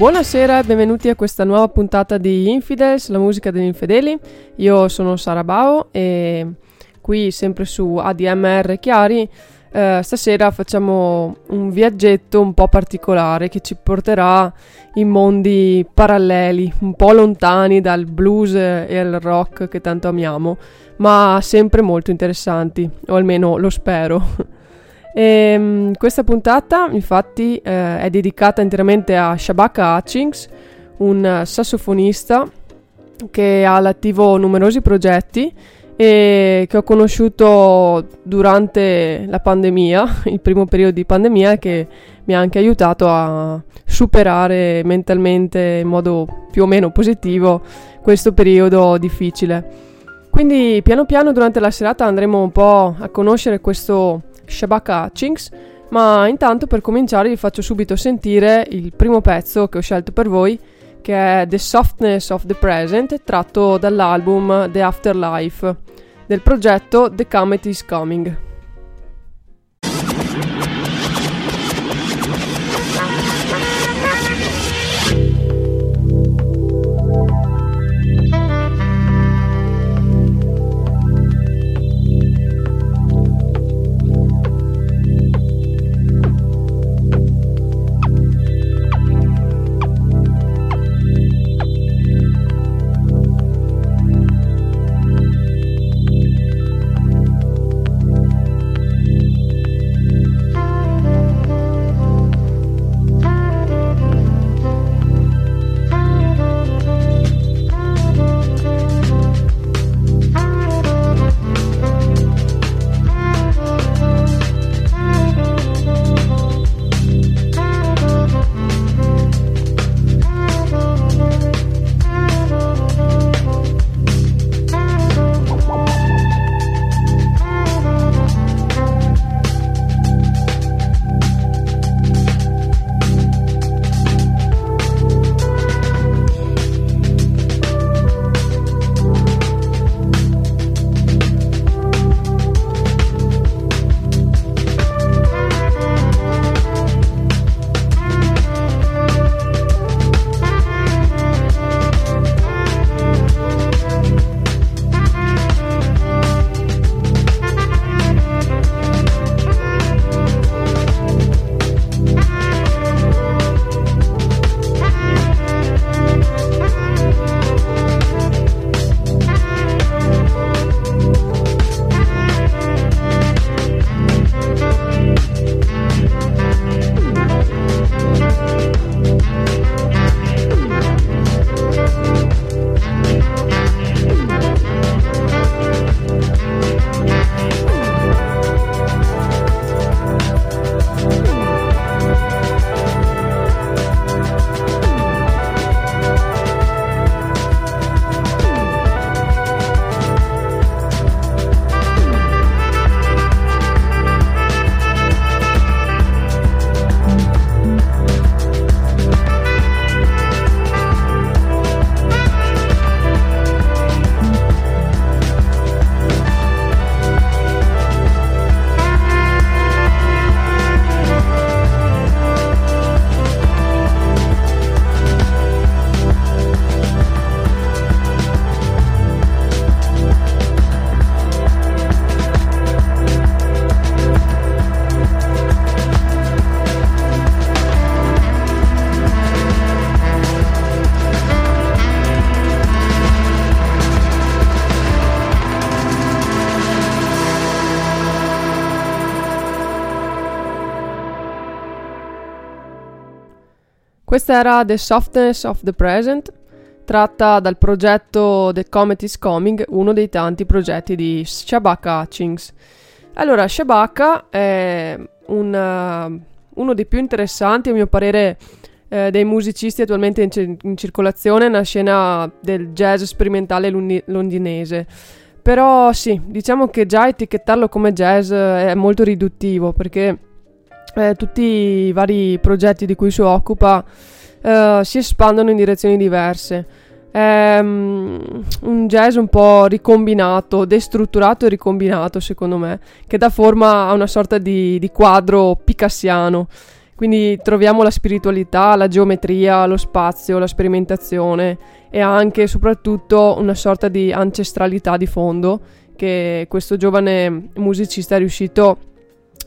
Buonasera e benvenuti a questa nuova puntata di Infidels, la musica degli infedeli. Io sono Sara Bao e qui sempre su ADMR Chiari eh, stasera facciamo un viaggetto un po' particolare che ci porterà in mondi paralleli, un po' lontani dal blues e al rock che tanto amiamo, ma sempre molto interessanti, o almeno lo spero. E, ehm, questa puntata infatti eh, è dedicata interamente a Shabaka Hutchings, un sassofonista che ha all'attivo numerosi progetti e che ho conosciuto durante la pandemia, il primo periodo di pandemia che mi ha anche aiutato a superare mentalmente in modo più o meno positivo questo periodo difficile. Quindi piano piano durante la serata andremo un po' a conoscere questo Shabaka Hutchings, ma intanto per cominciare vi faccio subito sentire il primo pezzo che ho scelto per voi, che è The Softness of the Present, tratto dall'album The Afterlife del progetto The Comet is Coming. Questa era The Softness of the Present, tratta dal progetto The Comet is Coming, uno dei tanti progetti di Shabaka Hutchings. Allora, Shabaka è un, uh, uno dei più interessanti, a mio parere, eh, dei musicisti attualmente in, c- in, circolazione nella scena del jazz sperimentale lundi- londinese. Però sì, diciamo che già etichettarlo come jazz è molto riduttivo perché eh, tutti i vari progetti di cui si occupa eh, si espandono in direzioni diverse. È um, un jazz un po' ricombinato, destrutturato e ricombinato, secondo me, che dà forma a una sorta di, di quadro picassiano. Quindi troviamo la spiritualità, la geometria, lo spazio, la sperimentazione e anche e soprattutto una sorta di ancestralità di fondo che questo giovane musicista è riuscito a,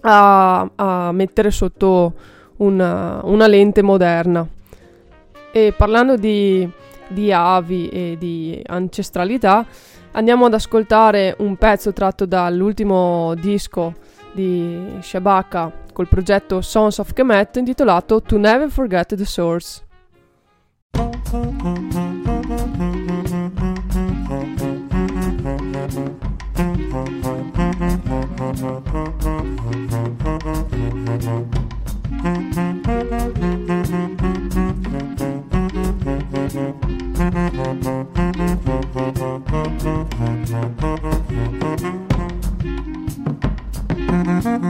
a mettere sotto una, una, lente moderna. E parlando di, di avi e di ancestralità, andiamo ad ascoltare un pezzo tratto dall'ultimo disco di Shabaka col progetto Sons of Kemet intitolato To Never Forget the Source. Allora,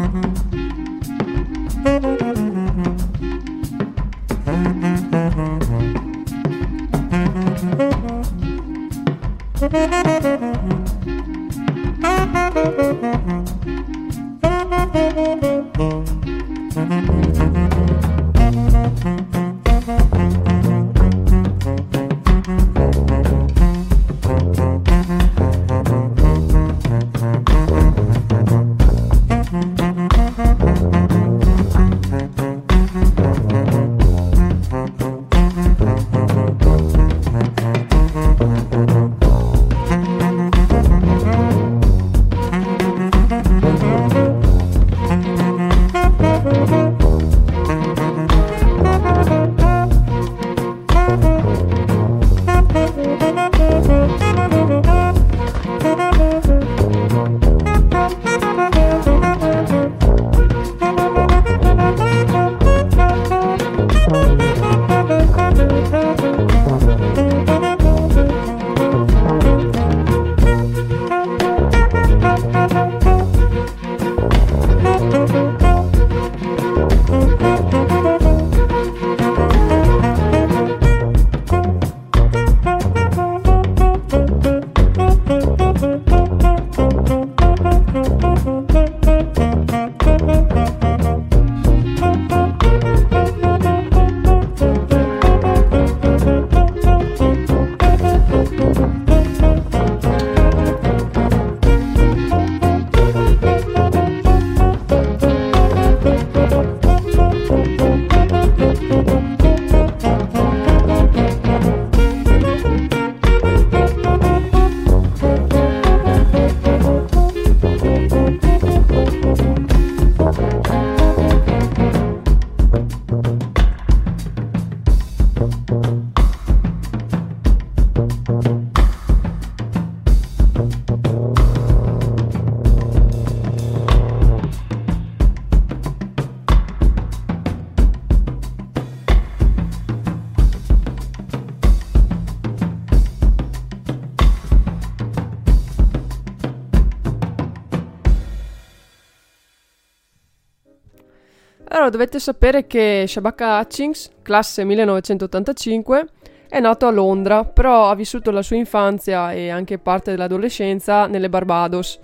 dovete sapere che Shabaka Hutchings, classe 1985, è nato a Londra, però ha vissuto la sua infanzia e anche parte dell'adolescenza nelle Barbados,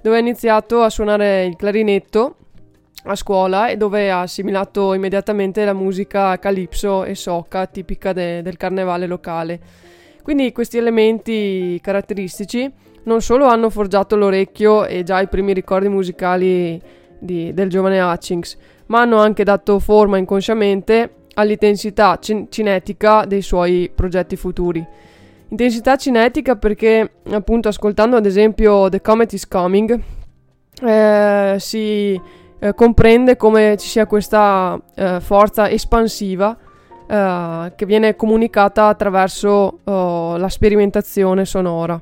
dove ha iniziato a suonare il clarinetto a scuola e dove ha assimilato immediatamente la musica calypso e soca tipica de- del carnevale locale. Quindi questi elementi caratteristici non solo hanno forgiato l'orecchio e già i primi ricordi musicali di, del giovane Hutchings, ma hanno anche dato forma inconsciamente all'intensità cin- cinetica dei suoi progetti futuri. Intensità cinetica perché, appunto, ascoltando ad esempio The Comet is Coming, eh, si eh, comprende come ci sia questa eh, forza espansiva eh, che viene comunicata attraverso oh, la sperimentazione sonora.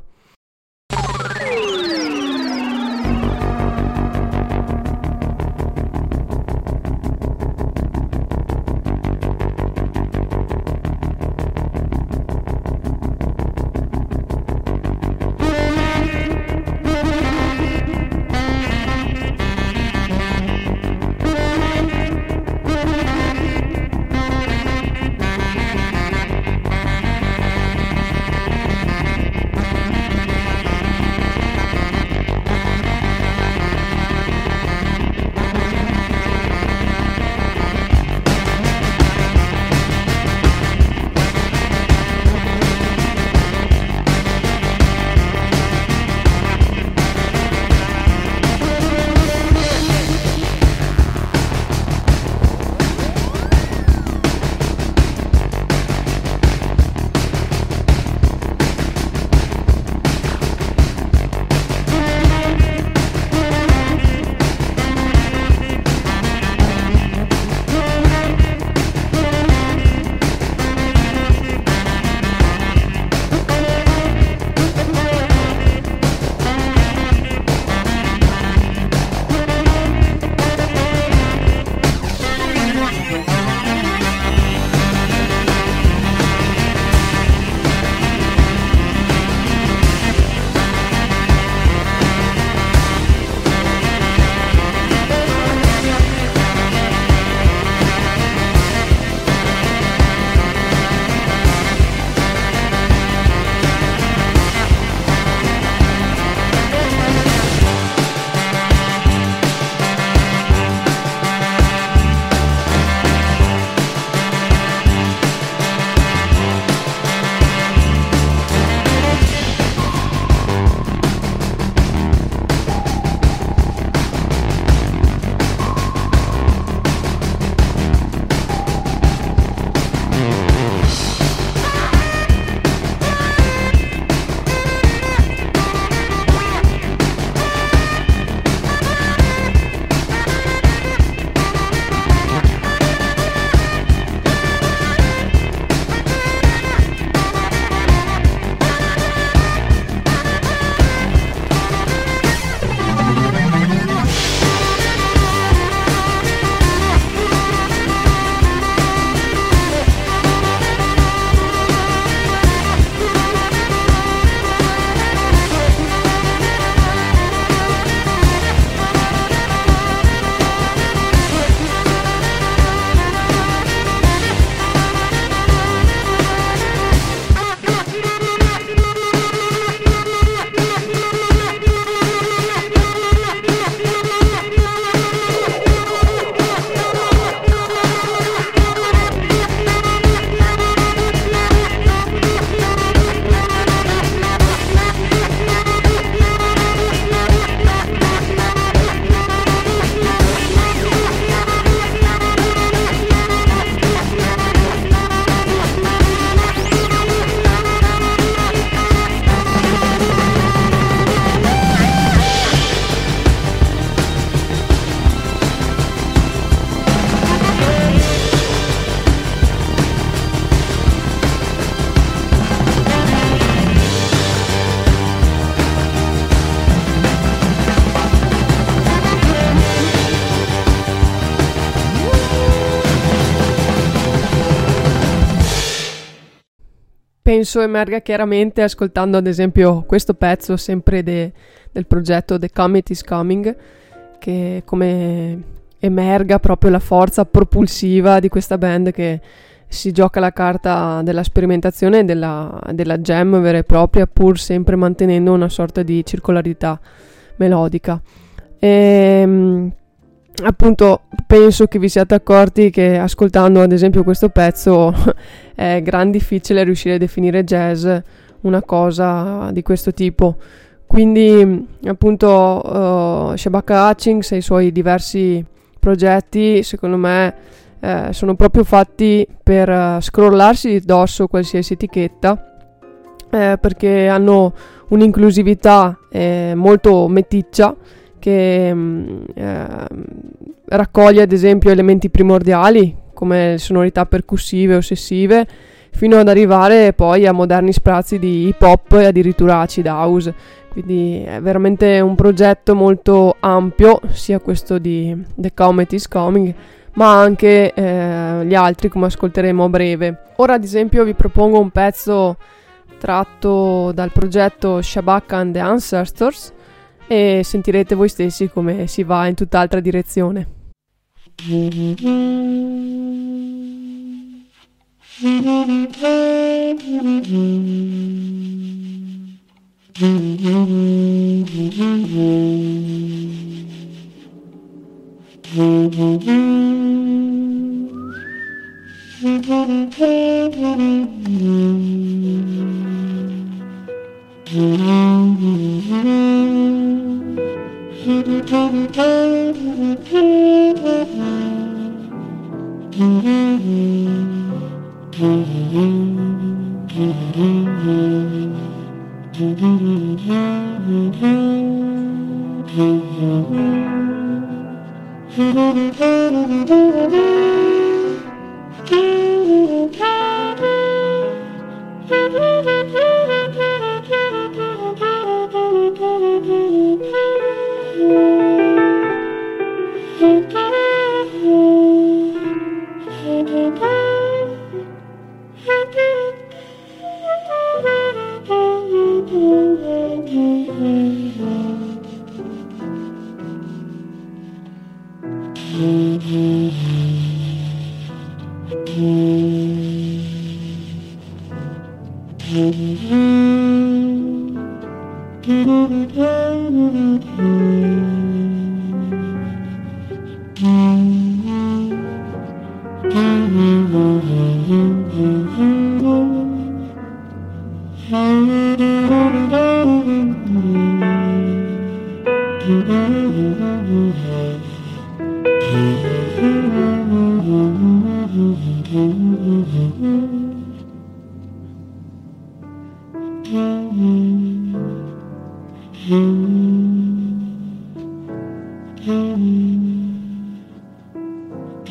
Penso emerga chiaramente ascoltando ad esempio questo pezzo sempre de, del progetto The Comet is Coming, che come emerga proprio la forza propulsiva di questa band che si gioca la carta della sperimentazione e della, della jam vera e propria, pur sempre mantenendo una sorta di circolarità melodica. E, ehm, appunto penso che vi siate accorti che ascoltando ad esempio questo pezzo è gran difficile riuscire a definire jazz una cosa di questo tipo. Quindi appunto uh, Shabaka Hutchings e i suoi diversi progetti secondo me eh, sono proprio fatti per uh, scrollarsi di dosso qualsiasi etichetta eh, perché hanno un'inclusività eh, molto meticcia che mm, eh, raccoglie ad esempio elementi primordiali come sonorità percussive ossessive fino ad arrivare poi a moderni sprazzi di hip hop e addirittura acid house. Quindi è veramente un progetto molto ampio sia questo di The Comet is Coming ma anche eh, gli altri come ascolteremo a breve. Ora ad esempio vi propongo un pezzo tratto dal progetto Shabaka and the Ancestors e sentirete voi stessi come si va in tutt'altra direzione. Mm-hmm.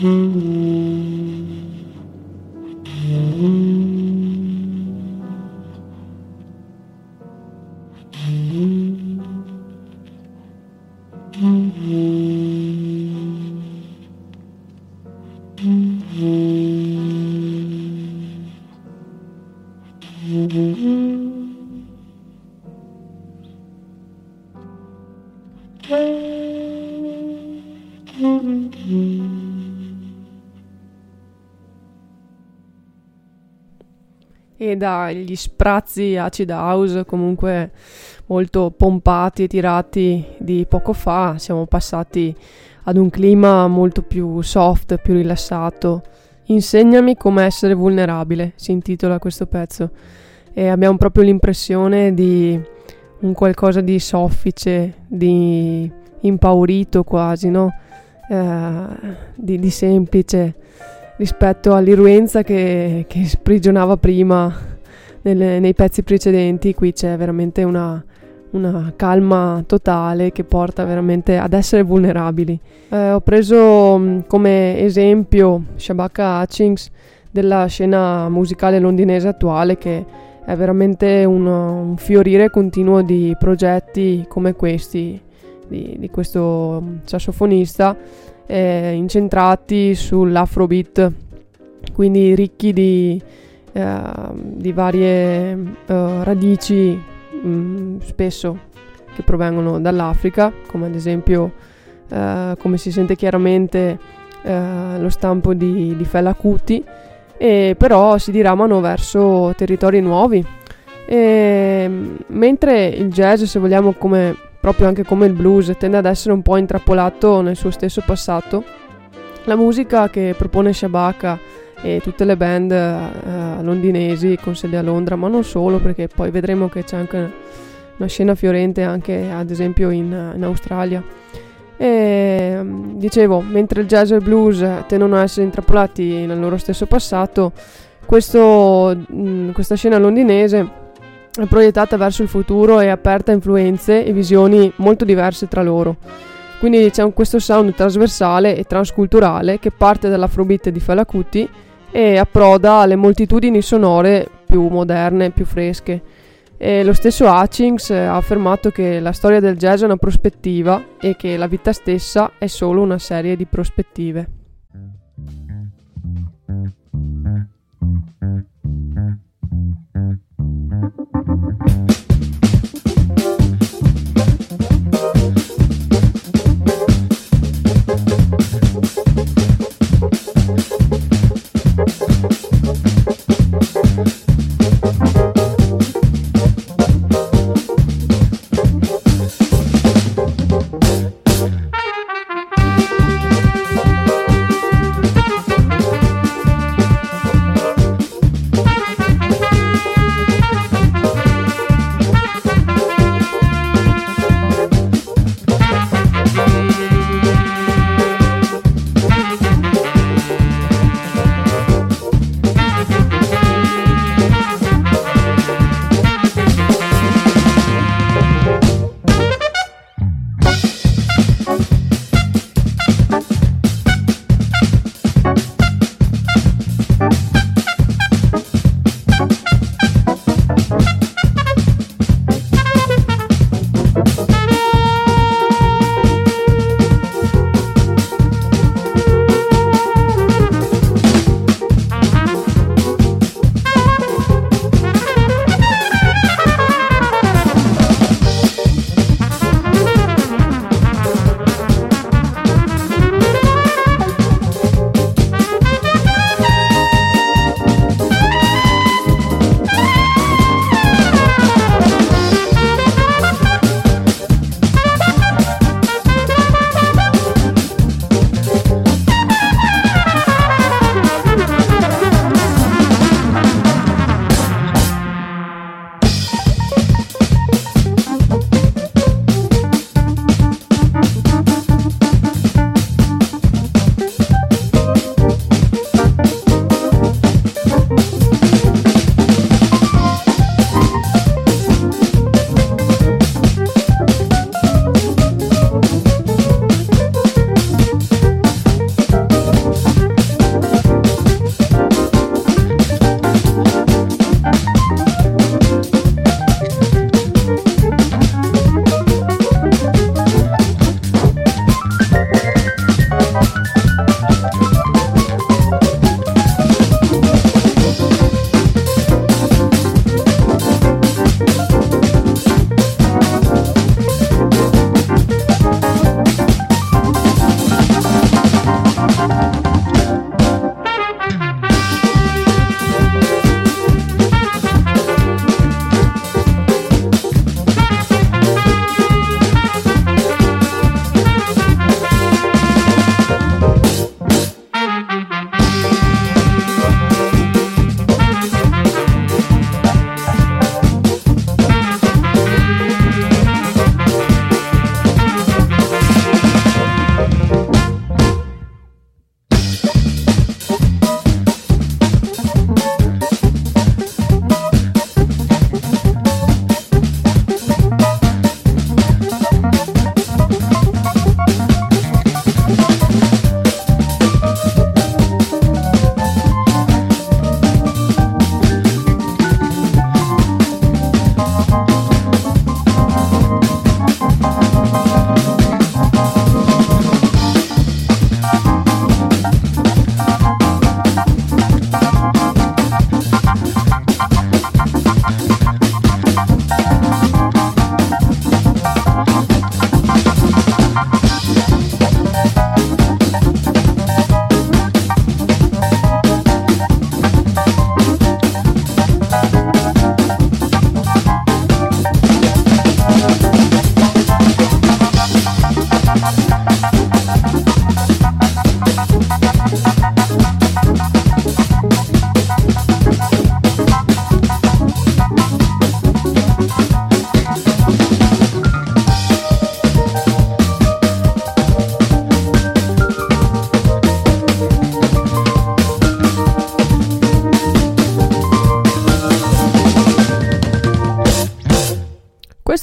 E dagli sprazzi acid house comunque molto pompati e tirati di poco fa siamo passati ad un clima molto più soft, più rilassato. Insegnami come essere vulnerabile, si intitola questo pezzo e abbiamo proprio l'impressione di un qualcosa di soffice, di impaurito quasi, no? Eh, di, di semplice rispetto all'irruenza che, che sprigionava prima nelle, nei pezzi precedenti. Qui c'è veramente una, una, calma totale che porta veramente ad essere vulnerabili. Eh, ho preso mm, come esempio Shabaka Hutchings della scena musicale londinese attuale che è veramente un, un fiorire continuo di progetti come questi di, di questo sassofonista eh, incentrati sull'afrobeat, quindi ricchi di, eh, di varie eh, radici mh, mm, spesso che provengono dall'Africa, come ad esempio, eh, come si sente chiaramente, eh, lo stampo di, di Fela Kuti, e però si diramano verso territori nuovi. E, mentre il jazz, se vogliamo, come, proprio anche come il blues, tende ad essere un po' intrappolato nel suo stesso passato, la musica che propone Shabaka e tutte le band uh, londinesi con sede a Londra, ma non solo, perché poi vedremo che c'è anche una scena fiorente anche ad esempio in, in Australia. E, dicevo, mentre il jazz e il blues tendono a essere intrappolati nel loro stesso passato, questo, mh, questa scena londinese proiettata verso il futuro e aperta a influenze e visioni molto diverse tra loro. Quindi c'è un, questo sound trasversale e transculturale che parte dall'afrobeat di Falacuti e approda alle moltitudini sonore più moderne, più fresche. E lo stesso Hutchings ha affermato che la storia del jazz è una prospettiva e che la vita stessa è solo una serie di prospettive.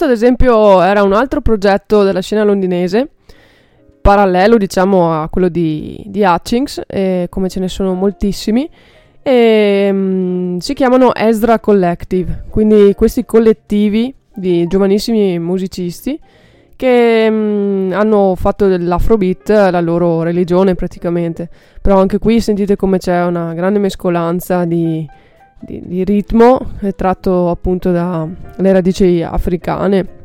ad esempio era un altro progetto della scena londinese, parallelo diciamo a quello di, di Hutchings, eh, come ce ne sono moltissimi, e um, si chiamano Ezra Collective, quindi questi collettivi di giovanissimi musicisti che um, hanno fatto dell'afrobeat la loro religione praticamente, però anche qui sentite come c'è una grande mescolanza di, di, di ritmo tratto appunto dalle radici africane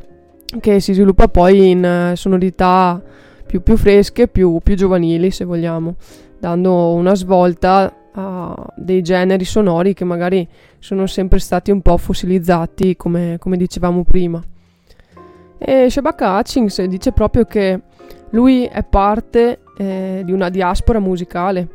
che si sviluppa poi in eh, sonorità più, più fresche, più, più giovanili se vogliamo, dando una svolta a dei generi sonori che magari sono sempre stati un po' fossilizzati come, come dicevamo prima. E Shabaka Hutchings dice proprio che lui è parte eh, di una diaspora musicale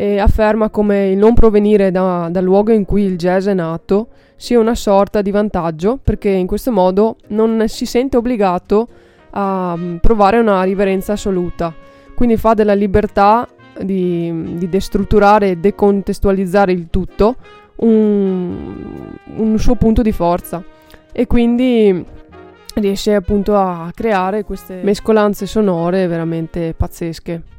e afferma come il non provenire da, dal luogo in cui il jazz è nato sia una sorta di vantaggio perché in questo modo non si sente obbligato a mm, provare una riverenza assoluta. Quindi fa della libertà di, di destrutturare e decontestualizzare il tutto un, un suo punto di forza e quindi riesce appunto a creare queste mescolanze sonore veramente pazzesche.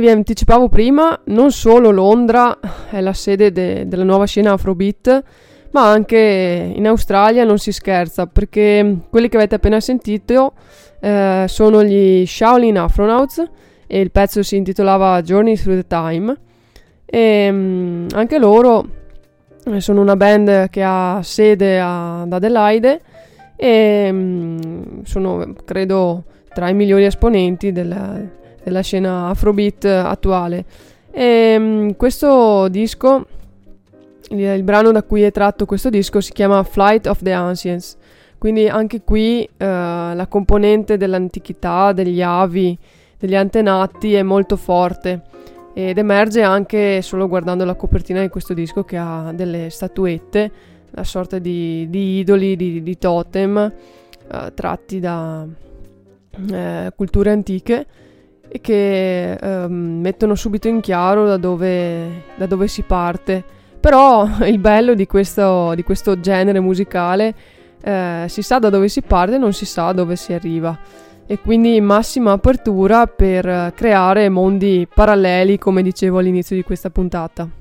Vi anticipavo prima, non solo Londra è la sede de- della nuova scena Afrobeat, ma anche in Australia non si scherza, perché quelli che avete appena sentito eh, sono gli Shaolin Afronauts e il pezzo si intitolava Journey Through the Time. E mh, mm, anche loro eh, sono una band che ha sede ad Adelaide e mh, mm, sono, credo, tra i migliori esponenti della, della scena Afrobeat attuale. E mh, mm, questo disco, il, il, brano da cui è tratto questo disco si chiama Flight of the Ancients. Quindi anche qui eh, la componente dell'antichità, degli avi, degli antenati è molto forte ed emerge anche solo guardando la copertina di questo disco che ha delle statuette, una sorta di, di idoli, di, di totem eh, tratti da eh, culture antiche e che ehm, mettono subito in chiaro da dove, da dove, si parte. Però il bello di questo, di questo genere musicale eh, si sa da dove si parte, non si sa dove si arriva. E quindi massima apertura per creare mondi paralleli, come dicevo all'inizio di questa puntata.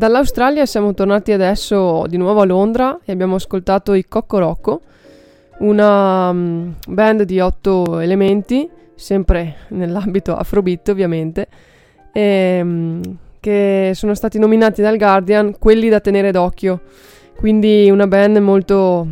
dall'Australia siamo tornati adesso di nuovo a Londra e abbiamo ascoltato i Cocco Rocco, una um, band di otto elementi, sempre nell'ambito afrobeat ovviamente, e, um, che sono stati nominati dal Guardian quelli da tenere d'occhio. Quindi una band molto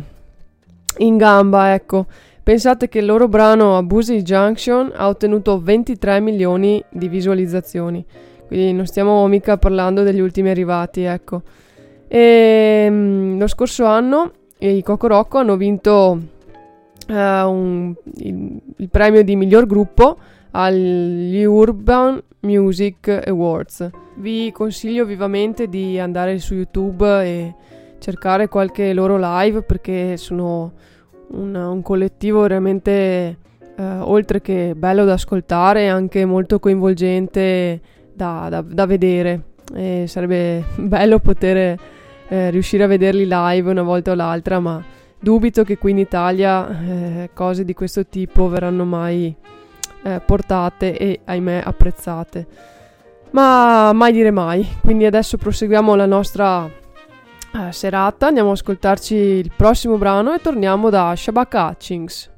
in gamba, ecco. Pensate che il loro brano Abusive Junction ha ottenuto 23 milioni di visualizzazioni. Quindi non stiamo mica parlando degli ultimi arrivati, ecco. E, um, lo scorso anno i Coco Rocco hanno vinto uh, un, il, il, premio di miglior gruppo agli Urban Music Awards. Vi consiglio vivamente di andare su YouTube e cercare qualche loro live perché sono un, un collettivo veramente, uh, oltre che bello da ascoltare, anche molto coinvolgente da, da, da vedere. E sarebbe bello poter eh, riuscire a vederli live una volta o l'altra, ma dubito che qui in Italia eh, cose di questo tipo verranno mai eh, portate e ahimè apprezzate. Ma mai dire mai. Quindi adesso proseguiamo la nostra eh, serata, andiamo ad ascoltarci il prossimo brano e torniamo da Shabaka Hutchings.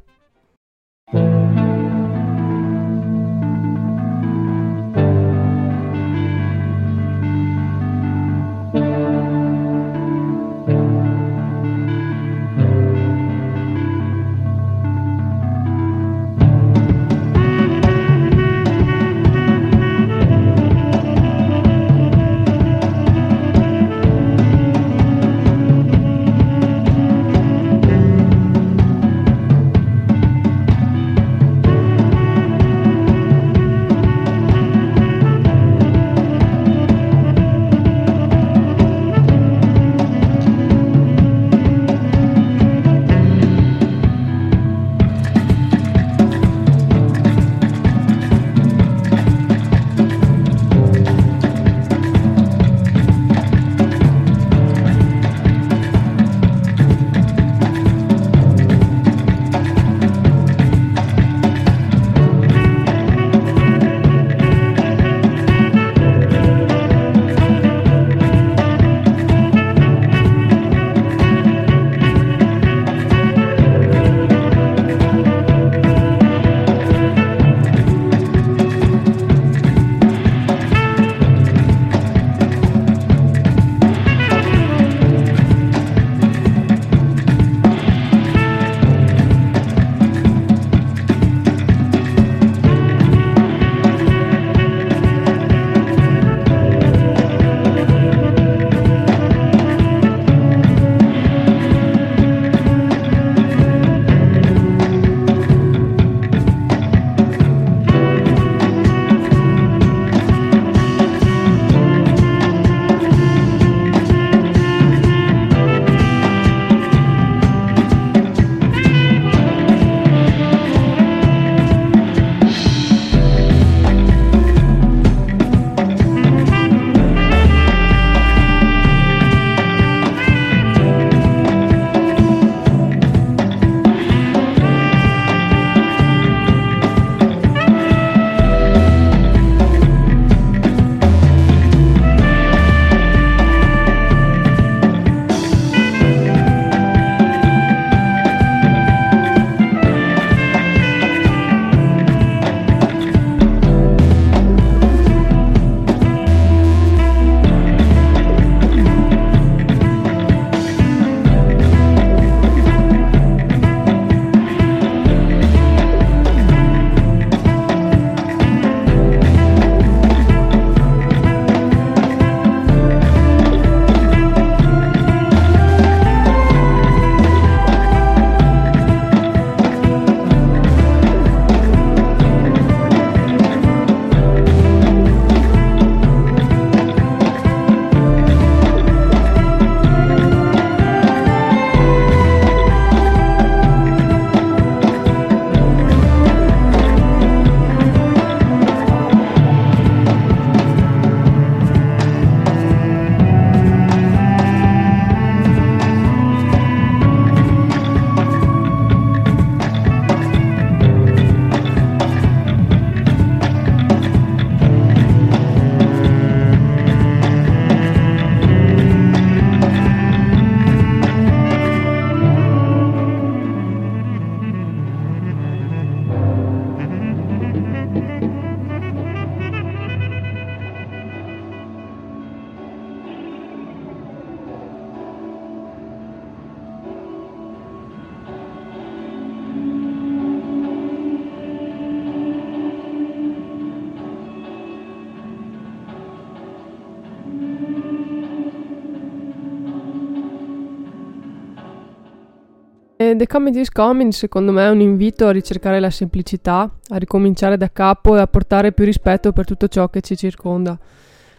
The Coming is Coming secondo me è un invito a ricercare la semplicità, a ricominciare da capo e a portare più rispetto per tutto ciò che ci circonda.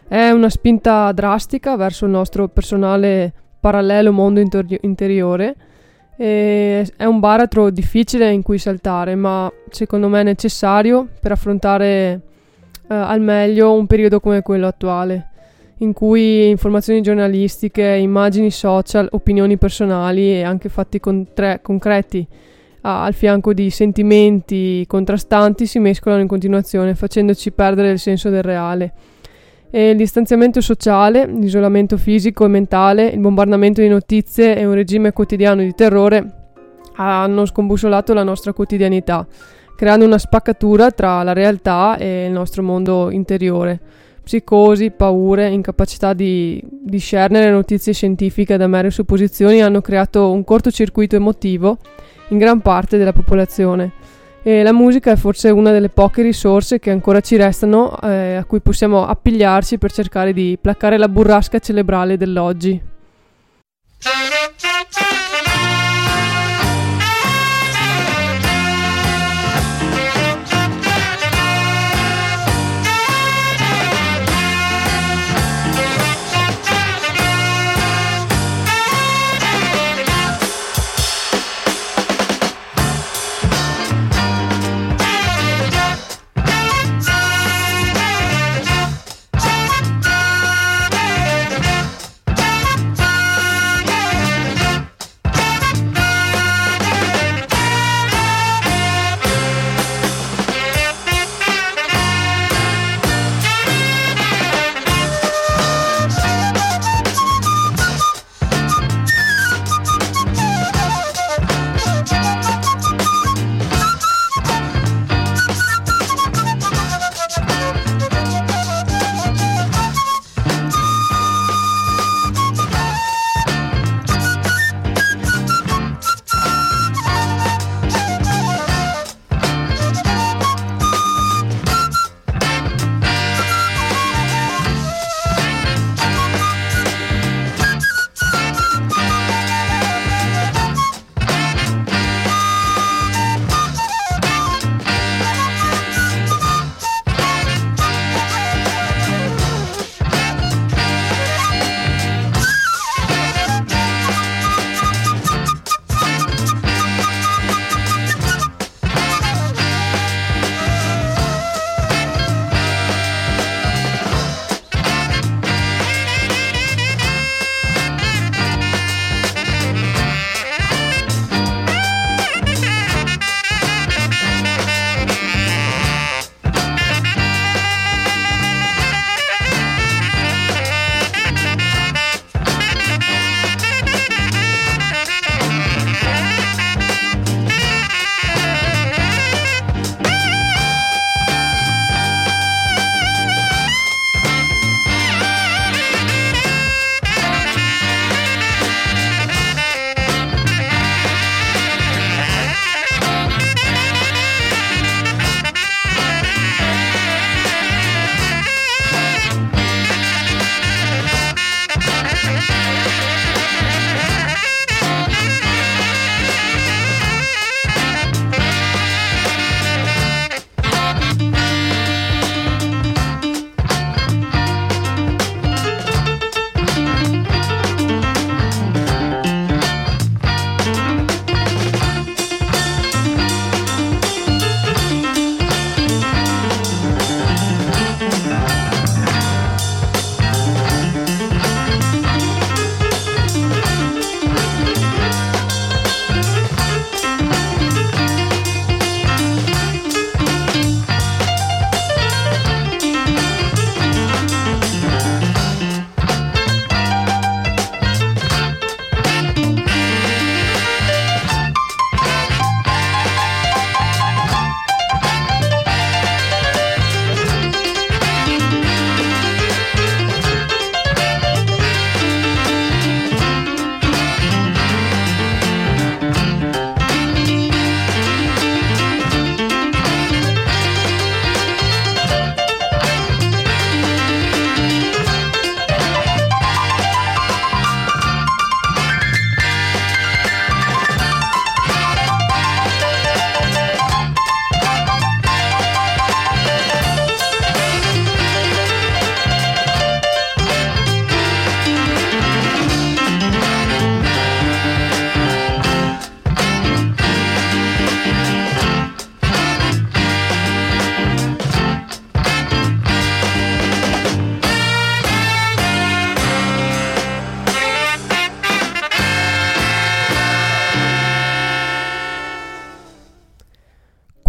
È una spinta drastica verso il nostro personale parallelo mondo inter- interiore. E è un baratro difficile in cui saltare, ma secondo me necessario per affrontare eh, al meglio un periodo come quello attuale, in cui informazioni giornalistiche, immagini social, opinioni personali e anche fatti contre- concreti a- al fianco di sentimenti contrastanti si mescolano in continuazione, facendoci perdere il senso del reale e il distanziamento sociale, l'isolamento fisico e mentale, il bombardamento di notizie e un regime quotidiano di terrore hanno scombussolato la nostra quotidianità, creando una spaccatura tra la realtà e il nostro mondo interiore. Psicosi, paure, incapacità di discernere notizie scientifiche da mere supposizioni hanno creato un cortocircuito emotivo in gran parte della popolazione e la musica è forse una delle poche risorse che ancora ci restano eh, a cui possiamo appigliarci per cercare di placare la burrasca cerebrale dell'oggi.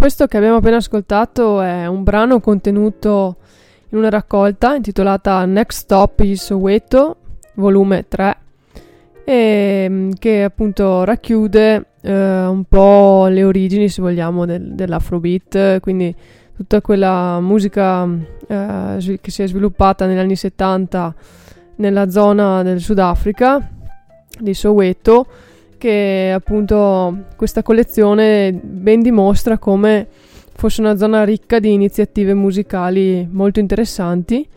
Questo che abbiamo appena ascoltato è un brano contenuto in una raccolta intitolata Next Stop is Soweto, volume 3, e mm, che appunto racchiude eh, un po' le origini, se vogliamo, del, dell'afrobeat, quindi tutta quella musica eh, che si è sviluppata negli anni 70 nella zona del Sudafrica di Soweto che appunto questa collezione ben dimostra come fosse una zona ricca di iniziative musicali molto interessanti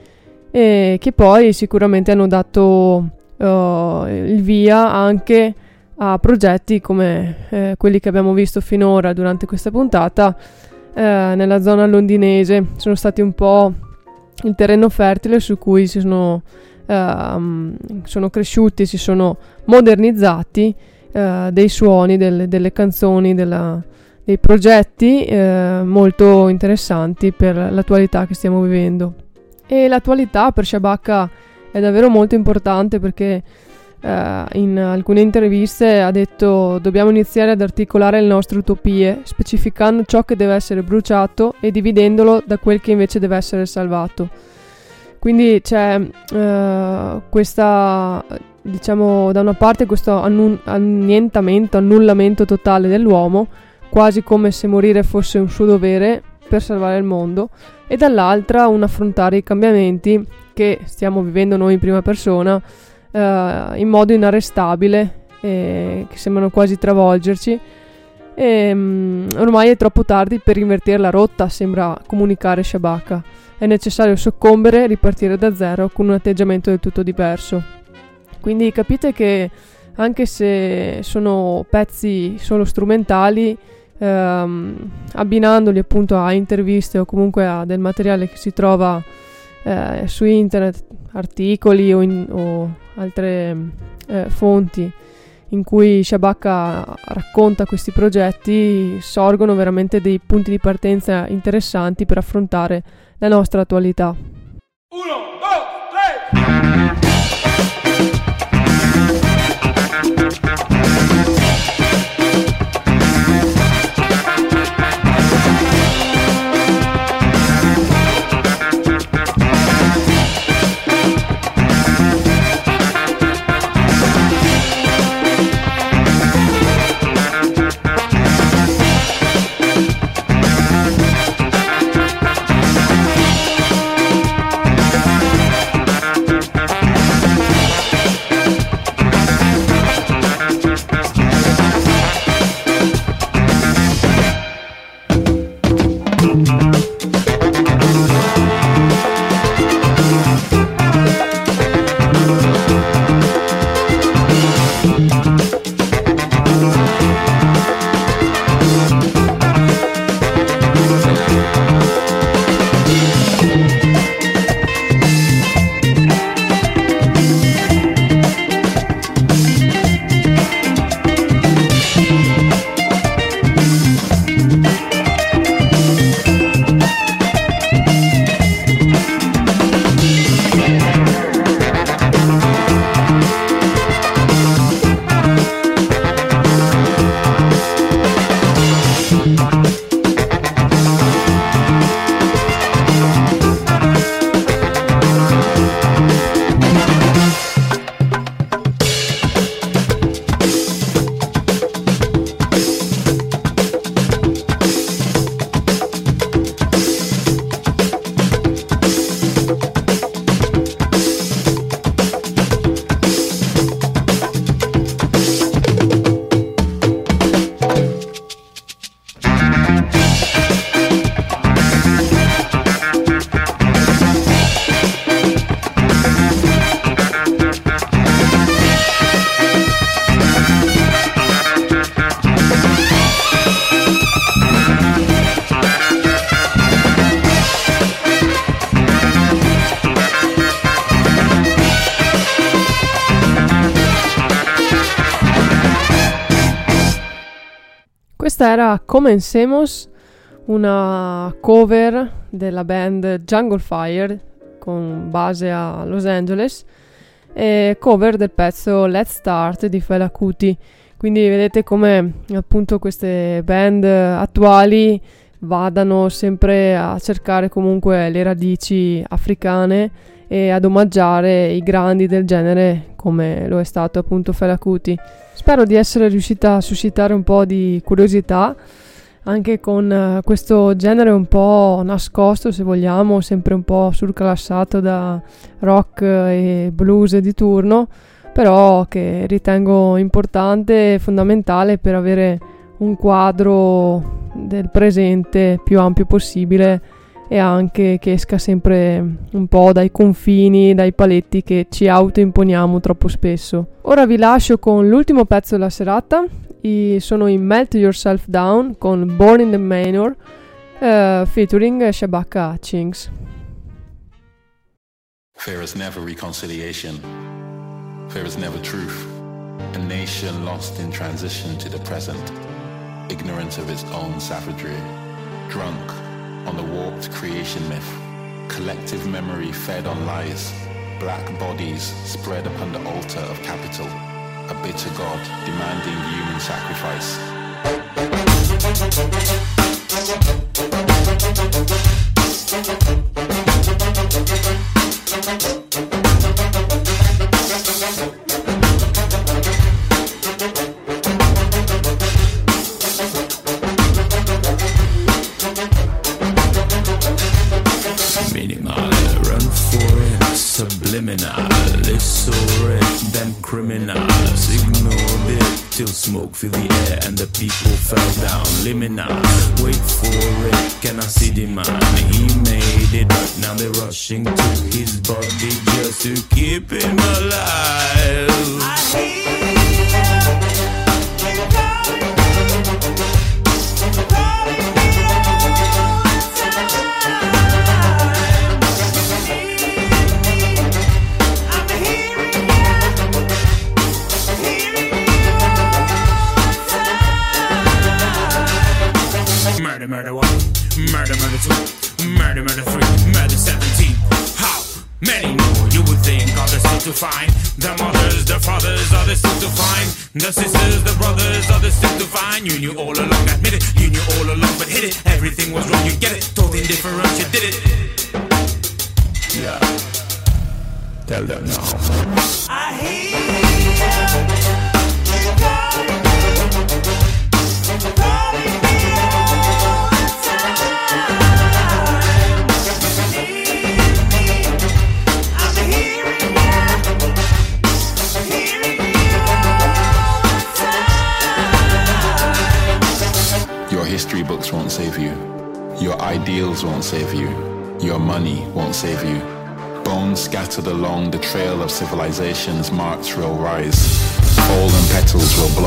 e che poi sicuramente hanno dato uh, il via anche a progetti come eh, quelli che abbiamo visto finora durante questa puntata eh, nella zona londinese. Sono stati un po' il terreno fertile su cui si sono, uh, sono cresciuti, si sono modernizzati uh, dei suoni, del, delle canzoni, della, dei progetti uh, molto interessanti per l'attualità che stiamo vivendo. E l'attualità per Shabaka è davvero molto importante perché Uh, in alcune interviste ha detto dobbiamo iniziare ad articolare le nostre utopie, specificando ciò che deve essere bruciato e dividendolo da quel che invece deve essere salvato. Quindi c'è uh, questa, diciamo, da una parte questo annun- annientamento, annullamento totale dell'uomo, quasi come se morire fosse un suo dovere per salvare il mondo, e dall'altra un affrontare i cambiamenti che stiamo vivendo noi in prima persona uh, in modo inarrestabile, e che sembrano quasi travolgerci. E, um, ormai è troppo tardi per invertire la rotta, sembra comunicare Shabaka. È necessario soccombere e ripartire da zero con un atteggiamento del tutto diverso. Quindi capite che anche se sono pezzi solo strumentali, ehm, abbinandoli appunto a interviste o comunque a del materiale che si trova eh, su internet, articoli o, in, o altre eh, fonti in cui Shabaka racconta questi progetti, sorgono veramente dei punti di partenza interessanti per affrontare la nostra attualità. Uno, due, tre! Questa era Comencemos, una cover della band Jungle Fire con base a Los Angeles e cover del pezzo Let's Start di Fela Kuti. Quindi vedete come appunto queste band attuali vadano sempre a cercare comunque le radici africane e ad omaggiare i grandi del genere come lo è stato appunto Fela Kuti. Spero di essere riuscita a suscitare un po' di curiosità anche con uh, questo genere un po' nascosto se vogliamo, sempre un po' surclassato da rock e blues di turno, però che ritengo importante e fondamentale per avere un quadro del presente più ampio possibile e anche che esca sempre un po' dai confini, dai paletti che ci autoimponiamo troppo spesso. Ora vi lascio con l'ultimo pezzo della serata, I, sono in Melt Yourself Down con Born in the Manor uh, featuring Shabaka Hutchings. There is never reconciliation. There is never truth. A nation lost in transition to the present, ignorant of its own savagery, drunk on the warped creation myth, collective memory fed on lies, black bodies spread upon the altar of capital. A bitter god demanding human sacrifice.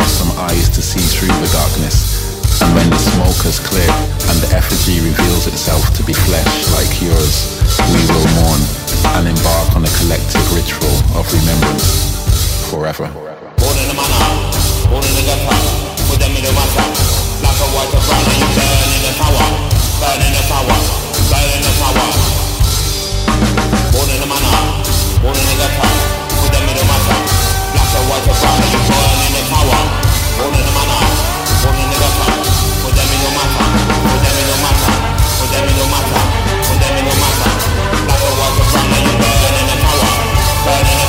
Will blossom eyes to see through the darkness. And when the smoke has cleared and the effigy reveals itself to be flesh like yours, we will mourn and embark on a collective ritual of remembrance forever. Born in manor, born in them in the like a white brown you burn in the power, burn in the power, burn in the power. Born in manor, born in them in the. Like a white brown born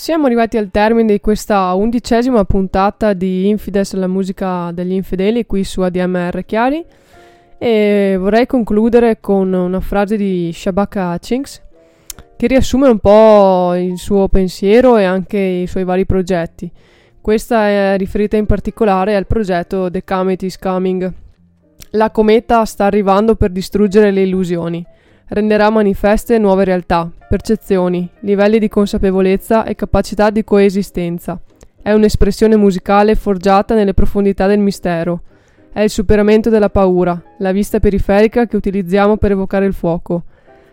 Siamo arrivati al termine di questa undicesima puntata di Infidels, la musica degli infedeli, qui su ADMR Chiari. E vorrei concludere con una frase di Shabaka Hutchings che riassume un po' il suo pensiero e anche i suoi vari progetti. Questa è riferita in particolare al progetto The Comet is Coming. La cometa sta arrivando per distruggere le illusioni renderà manifeste nuove realtà, percezioni, livelli di consapevolezza e capacità di coesistenza. È un'espressione musicale forgiata nelle profondità del mistero. È il superamento della paura, la vista periferica che utilizziamo per evocare il fuoco.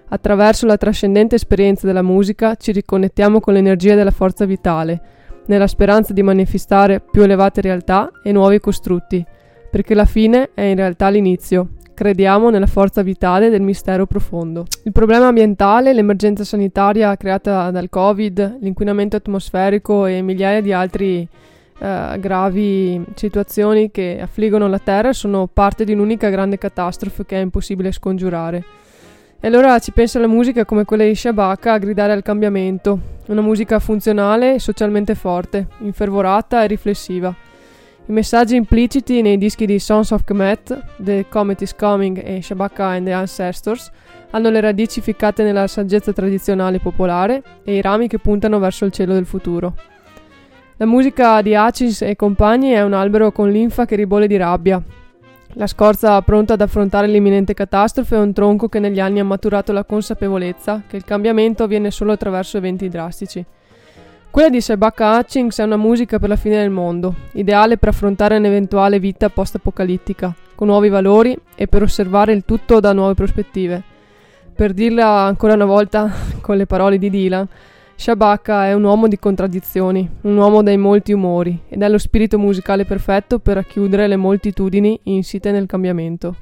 Attraverso la trascendente esperienza della musica ci riconnettiamo con l'energia della forza vitale, nella speranza di manifestare più elevate realtà e nuovi costrutti, perché la fine è in realtà l'inizio. Crediamo nella forza vitale del mistero profondo. Il problema ambientale, l'emergenza sanitaria creata dal Covid, l'inquinamento atmosferico e migliaia di altre eh, gravi situazioni che affliggono la Terra sono parte di un'unica grande catastrofe che è impossibile scongiurare. E allora ci pensa la musica come quella di Shabaka a gridare al cambiamento, una musica funzionale e socialmente forte, infervorata e riflessiva. I messaggi impliciti nei dischi di Sons of Kemet, The Comet is Coming e Shabaka and the Ancestors hanno le radici ficcate nella saggezza tradizionale popolare e i rami che puntano verso il cielo del futuro. La musica di Acis e compagni è un albero con linfa che ribolle di rabbia, la scorza pronta ad affrontare l'imminente catastrofe è un tronco che negli anni ha maturato la consapevolezza che il cambiamento avviene solo attraverso eventi drastici. Quella di Sebaka Hutchings è una musica per la fine del mondo, ideale per affrontare un'eventuale vita post-apocalittica, con nuovi valori e per osservare il tutto da nuove prospettive. Per dirla ancora una volta con le parole di Dylan, Shabaka è un uomo di contraddizioni, un uomo dai molti umori ed è lo spirito musicale perfetto per racchiudere le moltitudini insite nel cambiamento.